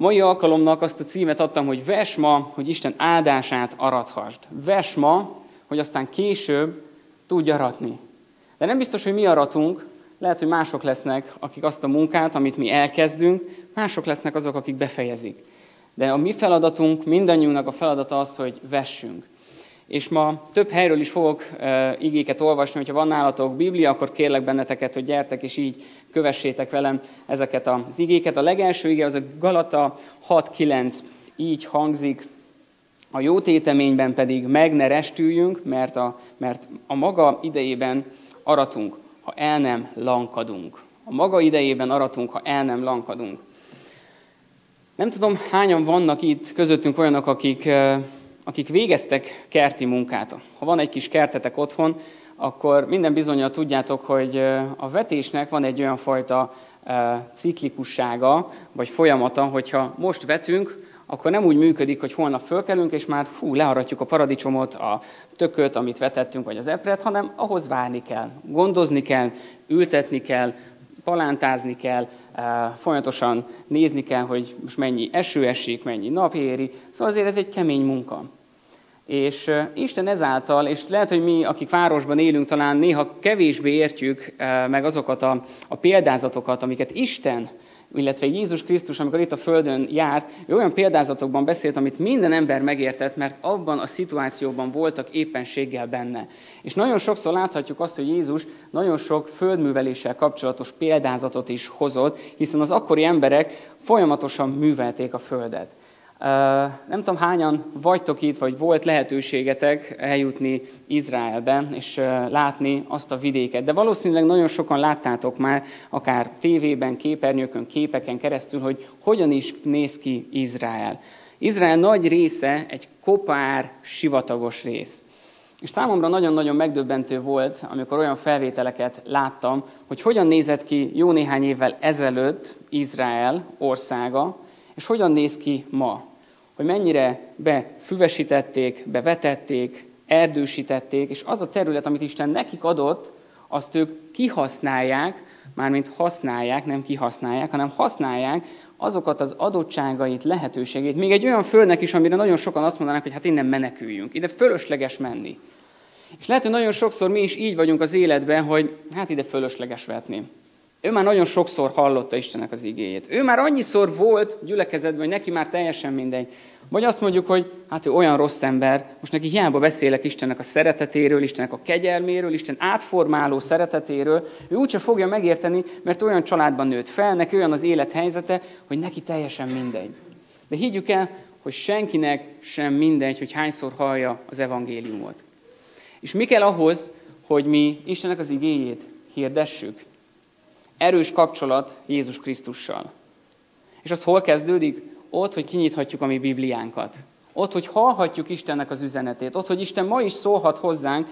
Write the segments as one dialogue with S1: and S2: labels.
S1: A mai alkalomnak azt a címet adtam, hogy ves ma, hogy Isten áldását arathasd. Ves ma, hogy aztán később tudj aratni. De nem biztos, hogy mi aratunk, lehet, hogy mások lesznek, akik azt a munkát, amit mi elkezdünk, mások lesznek azok, akik befejezik. De a mi feladatunk, mindannyiunknak a feladata az, hogy vessünk. És ma több helyről is fogok e, igéket olvasni, hogyha van nálatok Biblia, akkor kérlek benneteket, hogy gyertek, és így kövessétek velem ezeket az igéket. A legelső ige az a Galata 6.9, így hangzik, a jó téteményben pedig meg ne restüljünk, mert a, mert a maga idejében aratunk, ha el nem lankadunk. A maga idejében aratunk, ha el nem lankadunk. Nem tudom, hányan vannak itt közöttünk olyanok, akik, akik végeztek kerti munkát. Ha van egy kis kertetek otthon, akkor minden bizonyal tudjátok, hogy a vetésnek van egy olyan fajta ciklikussága, vagy folyamata, hogyha most vetünk, akkor nem úgy működik, hogy holnap fölkelünk, és már fú, leharatjuk a paradicsomot, a tököt, amit vetettünk, vagy az epret, hanem ahhoz várni kell, gondozni kell, ültetni kell, palántázni kell, folyamatosan nézni kell, hogy most mennyi eső esik, mennyi nap éri. Szóval azért ez egy kemény munka. És Isten ezáltal, és lehet, hogy mi, akik városban élünk, talán néha kevésbé értjük meg azokat a, a példázatokat, amiket Isten illetve Jézus Krisztus, amikor itt a Földön járt, ő olyan példázatokban beszélt, amit minden ember megértett, mert abban a szituációban voltak éppenséggel benne. És nagyon sokszor láthatjuk azt, hogy Jézus nagyon sok földműveléssel kapcsolatos példázatot is hozott, hiszen az akkori emberek folyamatosan művelték a Földet. Nem tudom, hányan vagytok itt, vagy volt lehetőségetek eljutni Izraelbe, és látni azt a vidéket. De valószínűleg nagyon sokan láttátok már, akár tévében, képernyőkön, képeken keresztül, hogy hogyan is néz ki Izrael. Izrael nagy része egy kopár, sivatagos rész. És számomra nagyon-nagyon megdöbbentő volt, amikor olyan felvételeket láttam, hogy hogyan nézett ki jó néhány évvel ezelőtt Izrael országa, és hogyan néz ki ma hogy mennyire befüvesítették, bevetették, erdősítették, és az a terület, amit Isten nekik adott, azt ők kihasználják, mármint használják, nem kihasználják, hanem használják azokat az adottságait, lehetőségét. Még egy olyan földnek is, amire nagyon sokan azt mondanak, hogy hát innen meneküljünk. Ide fölösleges menni. És lehet, hogy nagyon sokszor mi is így vagyunk az életben, hogy hát ide fölösleges vetni. Ő már nagyon sokszor hallotta Istennek az igéjét. Ő már annyiszor volt gyülekezetben, hogy neki már teljesen mindegy. Vagy azt mondjuk, hogy hát ő olyan rossz ember, most neki hiába beszélek Istennek a szeretetéről, Istennek a kegyelméről, Isten átformáló szeretetéről, ő úgyse fogja megérteni, mert olyan családban nőtt fel, neki olyan az élethelyzete, hogy neki teljesen mindegy. De higgyük el, hogy senkinek sem mindegy, hogy hányszor hallja az evangéliumot. És mi kell ahhoz, hogy mi Istennek az igéjét hirdessük? Erős kapcsolat Jézus Krisztussal. És az hol kezdődik? Ott, hogy kinyithatjuk a mi Bibliánkat. Ott, hogy hallhatjuk Istennek az üzenetét. Ott, hogy Isten ma is szólhat hozzánk,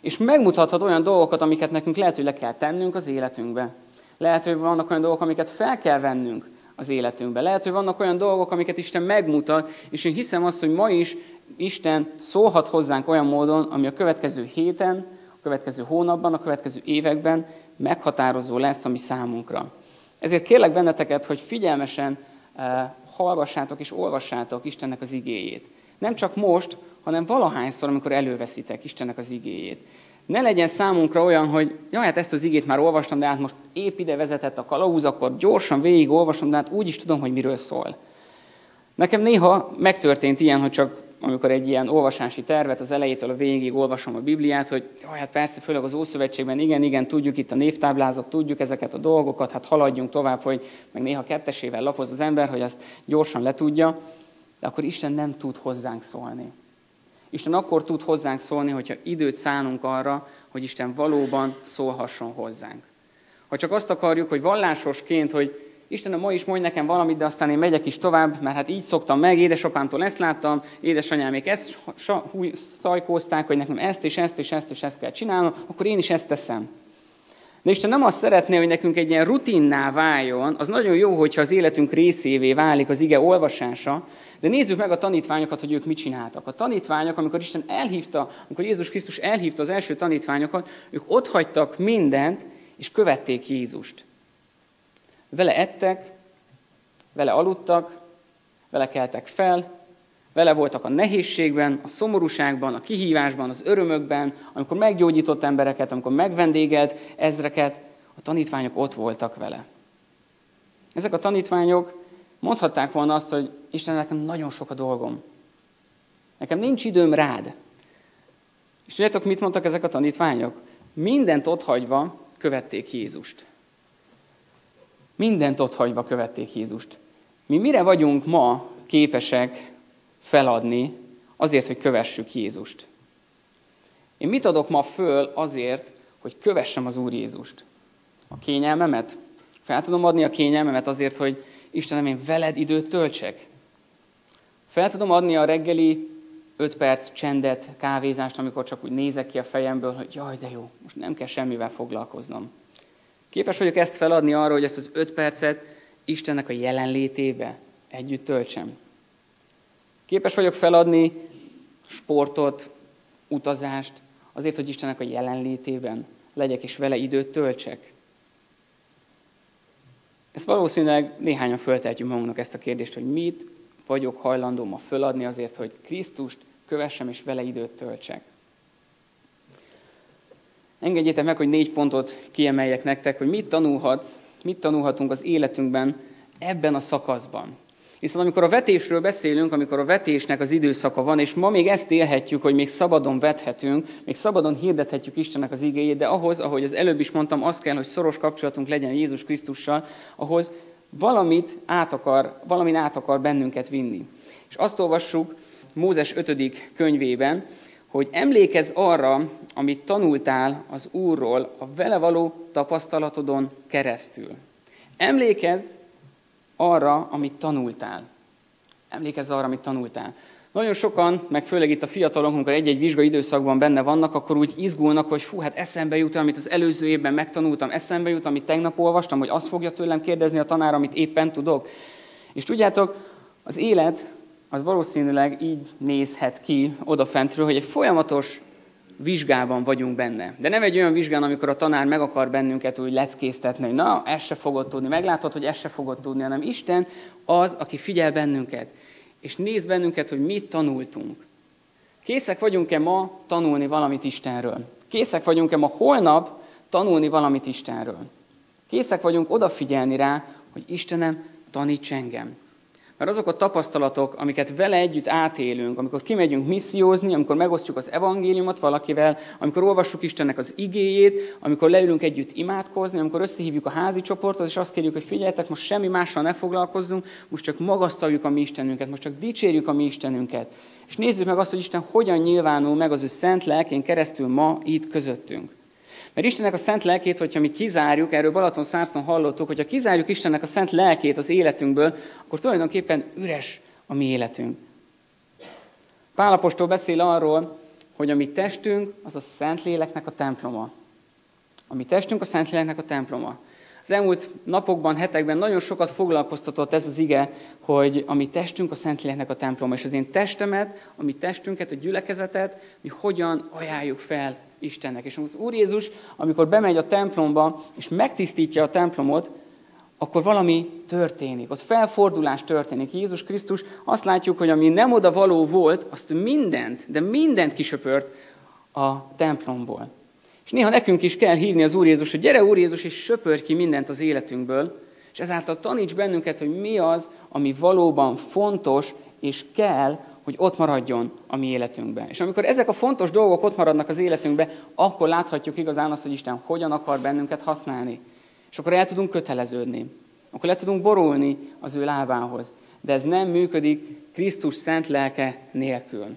S1: és megmutathat olyan dolgokat, amiket nekünk lehet, hogy le kell tennünk az életünkbe. Lehet, hogy vannak olyan dolgok, amiket fel kell vennünk az életünkbe. Lehet, hogy vannak olyan dolgok, amiket Isten megmutat, és én hiszem azt, hogy ma is Isten szólhat hozzánk olyan módon, ami a következő héten, a következő hónapban, a következő években meghatározó lesz a mi számunkra. Ezért kérlek benneteket, hogy figyelmesen eh, hallgassátok és olvassátok Istennek az igéjét. Nem csak most, hanem valahányszor, amikor előveszitek Istennek az igéjét. Ne legyen számunkra olyan, hogy jaj, hát ezt az igét már olvastam, de hát most épp ide vezetett a kalauz, akkor gyorsan végig olvasom, de hát úgy is tudom, hogy miről szól. Nekem néha megtörtént ilyen, hogy csak amikor egy ilyen olvasási tervet az elejétől a végig olvasom a Bibliát, hogy jaj, hát persze, főleg az Ószövetségben, igen, igen, tudjuk itt a névtáblázat, tudjuk ezeket a dolgokat, hát haladjunk tovább, hogy meg néha kettesével lapoz az ember, hogy azt gyorsan letudja, de akkor Isten nem tud hozzánk szólni. Isten akkor tud hozzánk szólni, hogyha időt szánunk arra, hogy Isten valóban szólhasson hozzánk. Ha csak azt akarjuk, hogy vallásosként, hogy Istenem, ma is mondj nekem valamit, de aztán én megyek is tovább, mert hát így szoktam meg, édesapámtól ezt láttam, édesanyámék ezt szajkózták, hogy nekem ezt és ezt és ezt és ezt kell csinálnom, akkor én is ezt teszem. De Isten nem azt szeretné, hogy nekünk egy ilyen rutinná váljon, az nagyon jó, hogyha az életünk részévé válik az ige olvasása, de nézzük meg a tanítványokat, hogy ők mit csináltak. A tanítványok, amikor Isten elhívta, amikor Jézus Krisztus elhívta az első tanítványokat, ők ott hagytak mindent, és követték Jézust. Vele ettek, vele aludtak, Vele keltek fel, vele voltak a nehézségben, a szomorúságban, a kihívásban, az örömökben, amikor meggyógyított embereket, amikor megvendégelt ezreket, a tanítványok ott voltak vele. Ezek a tanítványok mondhatták volna azt, hogy Isten, nekem nagyon sok a dolgom. Nekem nincs időm rád. És tudjátok, mit mondtak ezek a tanítványok? Mindent otthagyva követték Jézust. Mindent otthagyva követték Jézust. Mi mire vagyunk ma képesek feladni azért, hogy kövessük Jézust? Én mit adok ma föl azért, hogy kövessem az Úr Jézust? A kényelmemet? Fel tudom adni a kényelmemet azért, hogy Istenem, én veled időt töltsek? Fel tudom adni a reggeli öt perc csendet, kávézást, amikor csak úgy nézek ki a fejemből, hogy jaj, de jó, most nem kell semmivel foglalkoznom. Képes vagyok ezt feladni arra, hogy ezt az öt percet Istennek a jelenlétébe együtt töltsem. Képes vagyok feladni sportot, utazást, azért, hogy Istennek a jelenlétében legyek és vele időt töltsek. Ezt valószínűleg néhányan föltehetjük magunknak ezt a kérdést, hogy mit vagyok hajlandó ma föladni azért, hogy Krisztust kövessem és vele időt töltsek. Engedjétek meg, hogy négy pontot kiemeljek nektek, hogy mit tanulhatsz, mit tanulhatunk az életünkben ebben a szakaszban. Hiszen amikor a vetésről beszélünk, amikor a vetésnek az időszaka van, és ma még ezt élhetjük, hogy még szabadon vethetünk, még szabadon hirdethetjük Istennek az igéjét, de ahhoz, ahogy az előbb is mondtam, az kell, hogy szoros kapcsolatunk legyen Jézus Krisztussal, ahhoz valamit át akar, valamin át akar bennünket vinni. És azt olvassuk Mózes 5. könyvében, hogy emlékezz arra, amit tanultál az Úrról a vele való tapasztalatodon keresztül. Emlékezz arra, amit tanultál. Emlékezz arra, amit tanultál. Nagyon sokan, meg főleg itt a fiatalok, amikor egy-egy vizsgai időszakban benne vannak, akkor úgy izgulnak, hogy fú, hát eszembe jut, amit az előző évben megtanultam, eszembe jut, amit tegnap olvastam, hogy azt fogja tőlem kérdezni a tanár, amit éppen tudok. És tudjátok, az élet az valószínűleg így nézhet ki odafentről, hogy egy folyamatos vizsgában vagyunk benne. De nem egy olyan vizsgán, amikor a tanár meg akar bennünket úgy leckésztetni, hogy na, ezt se fogod tudni, meglátod, hogy ezt se fogod tudni, hanem Isten az, aki figyel bennünket, és néz bennünket, hogy mit tanultunk. Készek vagyunk-e ma tanulni valamit Istenről? Készek vagyunk-e ma holnap tanulni valamit Istenről? Készek vagyunk odafigyelni rá, hogy Istenem, taníts engem. Mert azok a tapasztalatok, amiket vele együtt átélünk, amikor kimegyünk missziózni, amikor megosztjuk az evangéliumot valakivel, amikor olvassuk Istennek az igéjét, amikor leülünk együtt imádkozni, amikor összehívjuk a házi csoportot, és azt kérjük, hogy figyeljetek, most semmi mással ne foglalkozzunk, most csak magasztaljuk a mi Istenünket, most csak dicsérjük a mi Istenünket. És nézzük meg azt, hogy Isten hogyan nyilvánul meg az ő szent lelkén keresztül ma itt közöttünk. Mert Istennek a szent lelkét, hogyha mi kizárjuk, erről Balaton szárszon hallottuk, hogyha kizárjuk Istennek a szent lelkét az életünkből, akkor tulajdonképpen üres a mi életünk. Pálapostól beszél arról, hogy a mi testünk az a szent léleknek a temploma. A mi testünk a szent léleknek a temploma. Az elmúlt napokban, hetekben nagyon sokat foglalkoztatott ez az ige, hogy a mi testünk a Szentléleknek a temploma, és az én testemet, a mi testünket, a gyülekezetet, mi hogyan ajánljuk fel Istennek. És az Úr Jézus, amikor bemegy a templomba, és megtisztítja a templomot, akkor valami történik, ott felfordulás történik. Jézus Krisztus azt látjuk, hogy ami nem oda való volt, azt mindent, de mindent kisöpört a templomból. És néha nekünk is kell hívni az Úr Jézus, hogy gyere Úr Jézus, és söpör ki mindent az életünkből, és ezáltal taníts bennünket, hogy mi az, ami valóban fontos, és kell, hogy ott maradjon a mi életünkben. És amikor ezek a fontos dolgok ott maradnak az életünkben, akkor láthatjuk igazán azt, hogy Isten hogyan akar bennünket használni. És akkor el tudunk köteleződni. Akkor le tudunk borulni az ő lábához. De ez nem működik Krisztus szent lelke nélkül.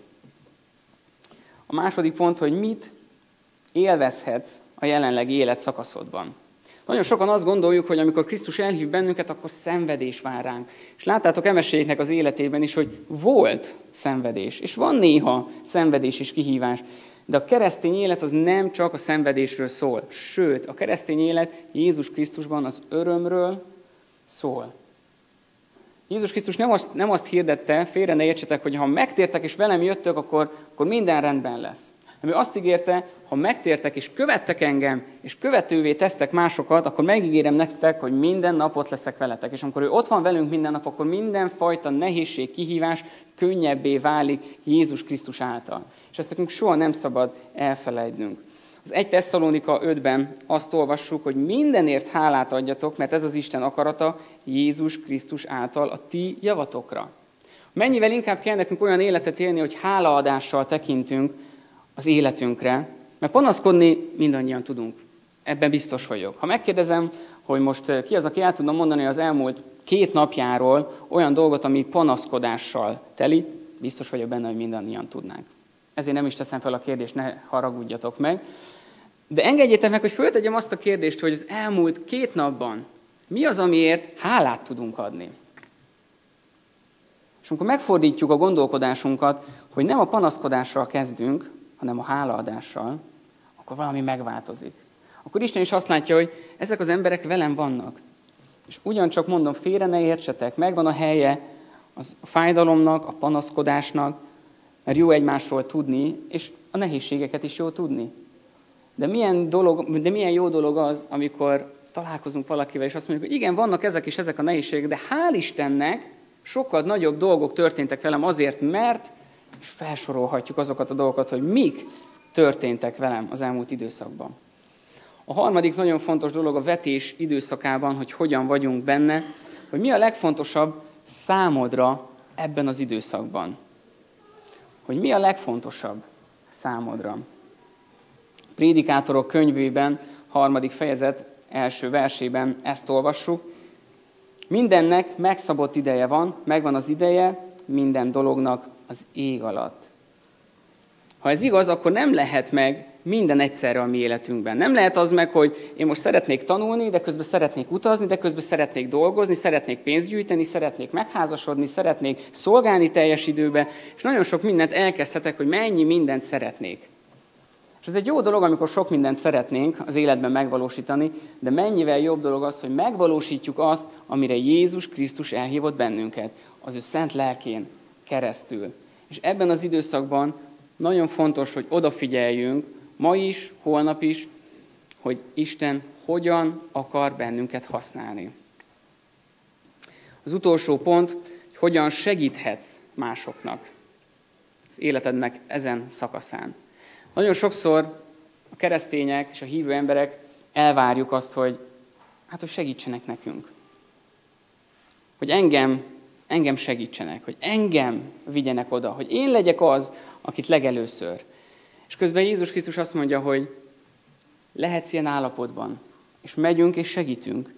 S1: A második pont, hogy mit élvezhetsz a jelenlegi életszakaszodban. Nagyon sokan azt gondoljuk, hogy amikor Krisztus elhív bennünket, akkor szenvedés vár ránk. És láttátok emeséknek az életében is, hogy volt szenvedés, és van néha szenvedés és kihívás. De a keresztény élet az nem csak a szenvedésről szól. Sőt, a keresztény élet Jézus Krisztusban az örömről szól. Jézus Krisztus nem azt, nem azt hirdette, félre ne értsetek, hogy ha megtértek és velem jöttök, akkor, akkor minden rendben lesz. Ami azt ígérte, ha megtértek és követtek engem, és követővé tesztek másokat, akkor megígérem nektek, hogy minden nap ott leszek veletek. És amikor ő ott van velünk minden nap, akkor mindenfajta nehézség, kihívás könnyebbé válik Jézus Krisztus által. És ezt nekünk soha nem szabad elfelejtnünk. Az 1 Tesszalonika 5-ben azt olvassuk, hogy mindenért hálát adjatok, mert ez az Isten akarata Jézus Krisztus által a ti javatokra. Mennyivel inkább kell nekünk olyan életet élni, hogy hálaadással tekintünk az életünkre, mert panaszkodni mindannyian tudunk. Ebben biztos vagyok. Ha megkérdezem, hogy most eh, ki az, aki el tudna mondani az elmúlt két napjáról olyan dolgot, ami panaszkodással teli, biztos vagyok benne, hogy mindannyian tudnánk. Ezért nem is teszem fel a kérdést, ne haragudjatok meg. De engedjétek meg, hogy föltegyem azt a kérdést, hogy az elmúlt két napban mi az, amiért hálát tudunk adni. És amikor megfordítjuk a gondolkodásunkat, hogy nem a panaszkodással kezdünk, hanem a hálaadással, akkor valami megváltozik. Akkor Isten is azt látja, hogy ezek az emberek velem vannak. És ugyancsak mondom, félre ne értsetek, megvan a helye az a fájdalomnak, a panaszkodásnak, mert jó egymásról tudni, és a nehézségeket is jó tudni. De milyen, dolog, de milyen jó dolog az, amikor találkozunk valakivel, és azt mondjuk, hogy igen, vannak ezek és ezek a nehézségek, de hál' Istennek sokkal nagyobb dolgok történtek velem azért, mert, és felsorolhatjuk azokat a dolgokat, hogy mik történtek velem az elmúlt időszakban. A harmadik nagyon fontos dolog a vetés időszakában, hogy hogyan vagyunk benne, hogy mi a legfontosabb számodra ebben az időszakban. Hogy mi a legfontosabb számodra. Prédikátorok könyvében, harmadik fejezet első versében ezt olvassuk. Mindennek megszabott ideje van, megvan az ideje minden dolognak az ég alatt. Ha ez igaz, akkor nem lehet meg minden egyszerre a mi életünkben. Nem lehet az meg, hogy én most szeretnék tanulni, de közben szeretnék utazni, de közben szeretnék dolgozni, szeretnék pénzt gyűjteni, szeretnék megházasodni, szeretnék szolgálni teljes időben, és nagyon sok mindent elkezdhetek, hogy mennyi mindent szeretnék. És ez egy jó dolog, amikor sok mindent szeretnénk az életben megvalósítani, de mennyivel jobb dolog az, hogy megvalósítjuk azt, amire Jézus Krisztus elhívott bennünket, az ő szent lelkén keresztül. És ebben az időszakban nagyon fontos, hogy odafigyeljünk, ma is, holnap is, hogy Isten hogyan akar bennünket használni. Az utolsó pont, hogy hogyan segíthetsz másoknak az életednek ezen szakaszán. Nagyon sokszor a keresztények és a hívő emberek elvárjuk azt, hogy hát, hogy segítsenek nekünk. Hogy engem, engem segítsenek, hogy engem vigyenek oda, hogy én legyek az, akit legelőször. És közben Jézus Krisztus azt mondja, hogy lehetsz ilyen állapotban, és megyünk és segítünk.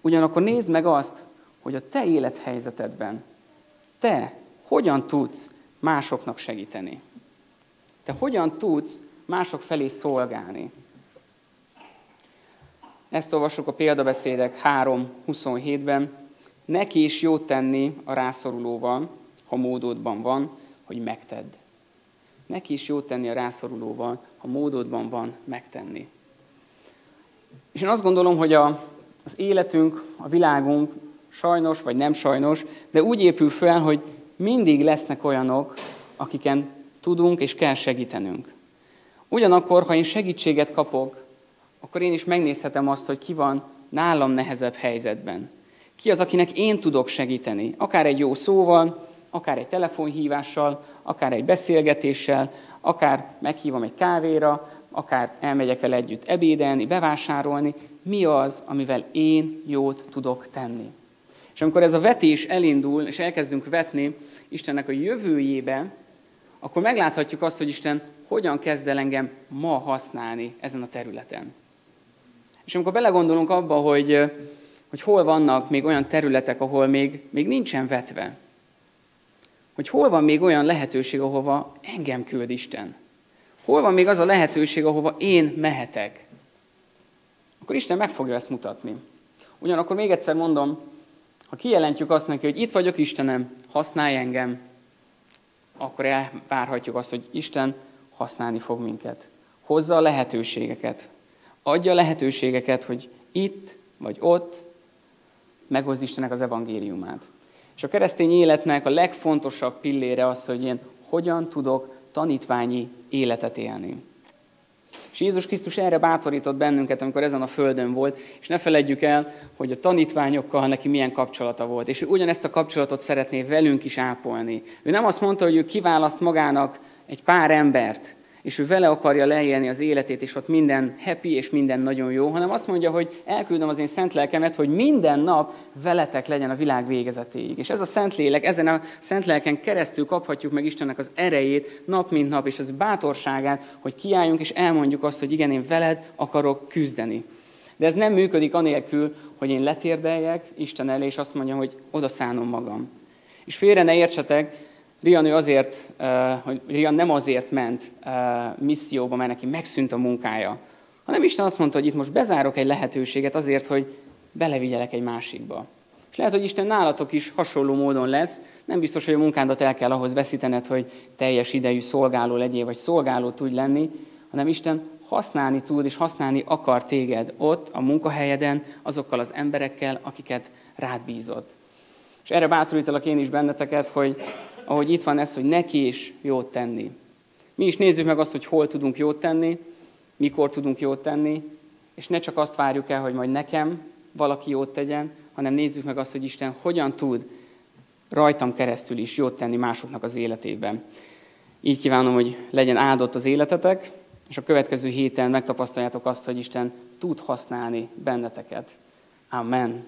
S1: Ugyanakkor nézd meg azt, hogy a te élethelyzetedben te hogyan tudsz másoknak segíteni. Te hogyan tudsz mások felé szolgálni? Ezt olvassuk a példabeszédek 3.27-ben. Neki is jót tenni a rászorulóval, ha módodban van, hogy megtedd. Neki is jót tenni a rászorulóval, ha módodban van megtenni. És én azt gondolom, hogy a, az életünk, a világunk sajnos vagy nem sajnos, de úgy épül fel, hogy mindig lesznek olyanok, akiken tudunk és kell segítenünk. Ugyanakkor, ha én segítséget kapok, akkor én is megnézhetem azt, hogy ki van nálam nehezebb helyzetben. Ki az, akinek én tudok segíteni, akár egy jó szóval, akár egy telefonhívással, akár egy beszélgetéssel, akár meghívom egy kávéra, akár elmegyek vele együtt ebédelni, bevásárolni, mi az, amivel én jót tudok tenni. És amikor ez a vetés elindul, és elkezdünk vetni Istennek a jövőjébe, akkor megláthatjuk azt, hogy Isten hogyan kezd el engem ma használni ezen a területen. És amikor belegondolunk abba, hogy, hogy hol vannak még olyan területek, ahol még, még nincsen vetve, hogy hol van még olyan lehetőség, ahova engem küld Isten. Hol van még az a lehetőség, ahova én mehetek. Akkor Isten meg fogja ezt mutatni. Ugyanakkor még egyszer mondom, ha kijelentjük azt neki, hogy itt vagyok Istenem, használj engem, akkor elvárhatjuk azt, hogy Isten használni fog minket. Hozza a lehetőségeket. Adja a lehetőségeket, hogy itt vagy ott meghozz Istennek az evangéliumát. És a keresztény életnek a legfontosabb pillére az, hogy én hogyan tudok tanítványi életet élni. És Jézus Krisztus erre bátorított bennünket, amikor ezen a földön volt, és ne feledjük el, hogy a tanítványokkal neki milyen kapcsolata volt. És ő ugyanezt a kapcsolatot szeretné velünk is ápolni. Ő nem azt mondta, hogy ő kiválaszt magának egy pár embert, és ő vele akarja leélni az életét, és ott minden happy, és minden nagyon jó, hanem azt mondja, hogy elküldöm az én szent lelkemet, hogy minden nap veletek legyen a világ végezetéig. És ez a szent lélek, ezen a szent lelken keresztül kaphatjuk meg Istennek az erejét nap mint nap, és az bátorságát, hogy kiálljunk, és elmondjuk azt, hogy igen, én veled akarok küzdeni. De ez nem működik anélkül, hogy én letérdeljek Isten elé, és azt mondjam, hogy oda szánom magam. És félre ne értsetek, Rian ő azért, hogy Rian nem azért ment misszióba, mert neki megszűnt a munkája, hanem Isten azt mondta, hogy itt most bezárok egy lehetőséget azért, hogy belevigyelek egy másikba. És lehet, hogy Isten nálatok is hasonló módon lesz. Nem biztos, hogy a munkádat el kell ahhoz veszítened, hogy teljes idejű szolgáló legyél, vagy szolgáló tudj lenni, hanem Isten használni tud, és használni akar téged ott, a munkahelyeden, azokkal az emberekkel, akiket rád bízott. És erre bátorítalak én is benneteket, hogy ahogy itt van ez, hogy neki is jót tenni. Mi is nézzük meg azt, hogy hol tudunk jót tenni, mikor tudunk jót tenni, és ne csak azt várjuk el, hogy majd nekem valaki jót tegyen, hanem nézzük meg azt, hogy Isten hogyan tud rajtam keresztül is jót tenni másoknak az életében. Így kívánom, hogy legyen áldott az életetek, és a következő héten megtapasztaljátok azt, hogy Isten tud használni benneteket. Amen.